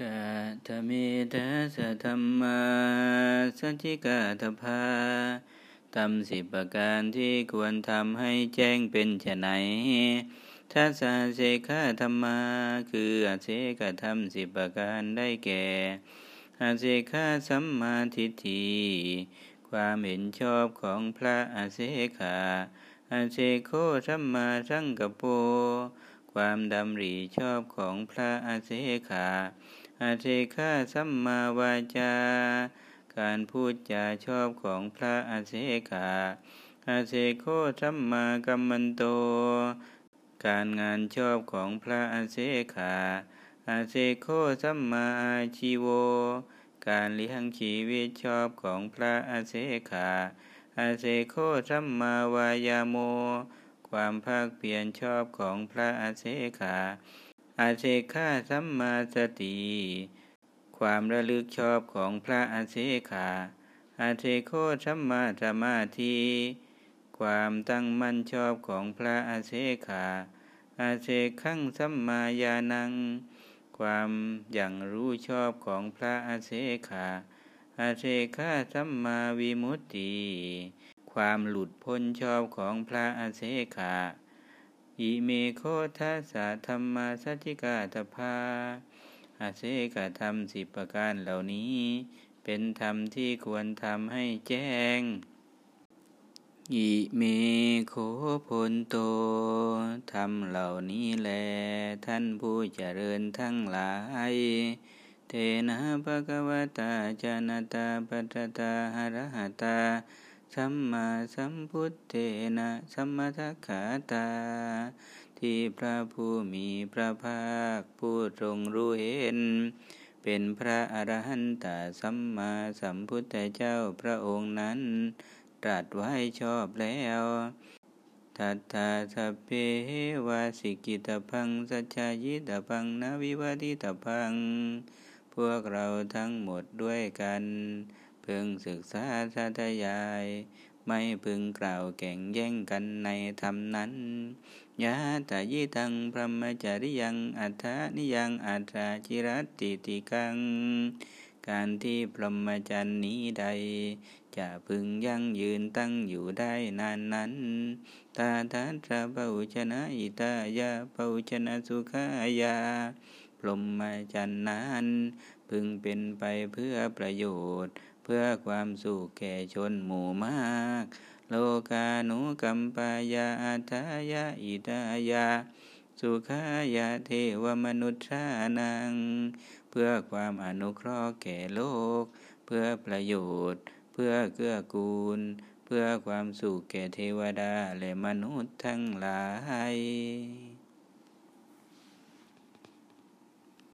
กาธมิทัสธรรมาสัจจิกาตภาทำสิบประการที่ควรทำให้แจ้งเป็นไฉนทัศเสขาธรรมาคืออาเสกธรรมสิบประการได้แก่อาเสขาสัมมาทิฏฐิความเห็นชอบของพระอาเสขาอาเสโคสัมมาสังกโป ความดำริชอบของพระอาเสขา อาเทฆาสัมมาวาจา การพูดจาชอบของพระอาเสขาอาเสโคสัมมากัมมันโต การงานชอบของพระอาเสขาอาเสโคสัมมาอาชีโว การเลี้ยงชีวิตชอบของพระอาเสขาอาเสโคสัมมาวายาโม ความภาคเพียรชอบของพระอาเสขา อาเซฆาสัมมาสติ ความระลึกชอบของพระอาเซขาอาเซโคสัมมาสมาธิความตั้งมั่นชอบของพระอาเซขาอาเซขังสัมมาญาณัง ความอย่างรู้ชอบของพระอาเซขาอาเซฆาสัมมาวิมุตติ ความหลุดพ้นชอบของพระอาเซขา อิเมโคทัสสะธรรมาสัจจิกาตภาอาเสกธรรมสิบประการเหล่านี้ เป็นธรรมที่ควรทำให้แจ้ง อิเมโคพลโต ธรรมเหล่านี้แล ท่านผู้เจริญทั้งหลาย เทนะภะคะวตาจานตาปัตตาหรหตา สัมมาสัมพุทเทนะสัมมาทัคขาตา ที่พระผู้มีพระภาคผู้ทรงรู้เห็น เป็นพระอรหันตสัมมาสัมพุทธเจ้าพระองค์นั้น ตรัสไว้ชอบแล้วทัตตาสัพเพวาสิกิตพังสัจจายิตพังนาวิวัติตพัง พวกเราทั้งหมดด้วยกัน พึงศึกษาสาธยาย ไม่พึงกล่าวแข่งแย่งกันในธรรมนั้นยะตายิตังพระมจริยัง อัฏฐานิยังอัตราจิรติติกัง การที่พรหมจรรย์นี้ใด จะพึงยั่งยืนตั้งอยู่ได้นานนั้น ตาทัตระเบาชนะอิตายาเบาชนะสุขายาพรหมจรรย์นั้น พึงเป็นไปเพื่อประโยชน์ พื่อความสุขแก่ชนหมู่มาก โลกาหนุกัมปายาอัทายาอิตายา สุขายาเทวมนุษย์ชานัง เพื่อความอนุเคราะห์แก่โลก เพื่อประโยชน์ เพื่อเกื้อกูล เพื่อความสุขแก่เทวดาและมนุษย์ทั้งหลาย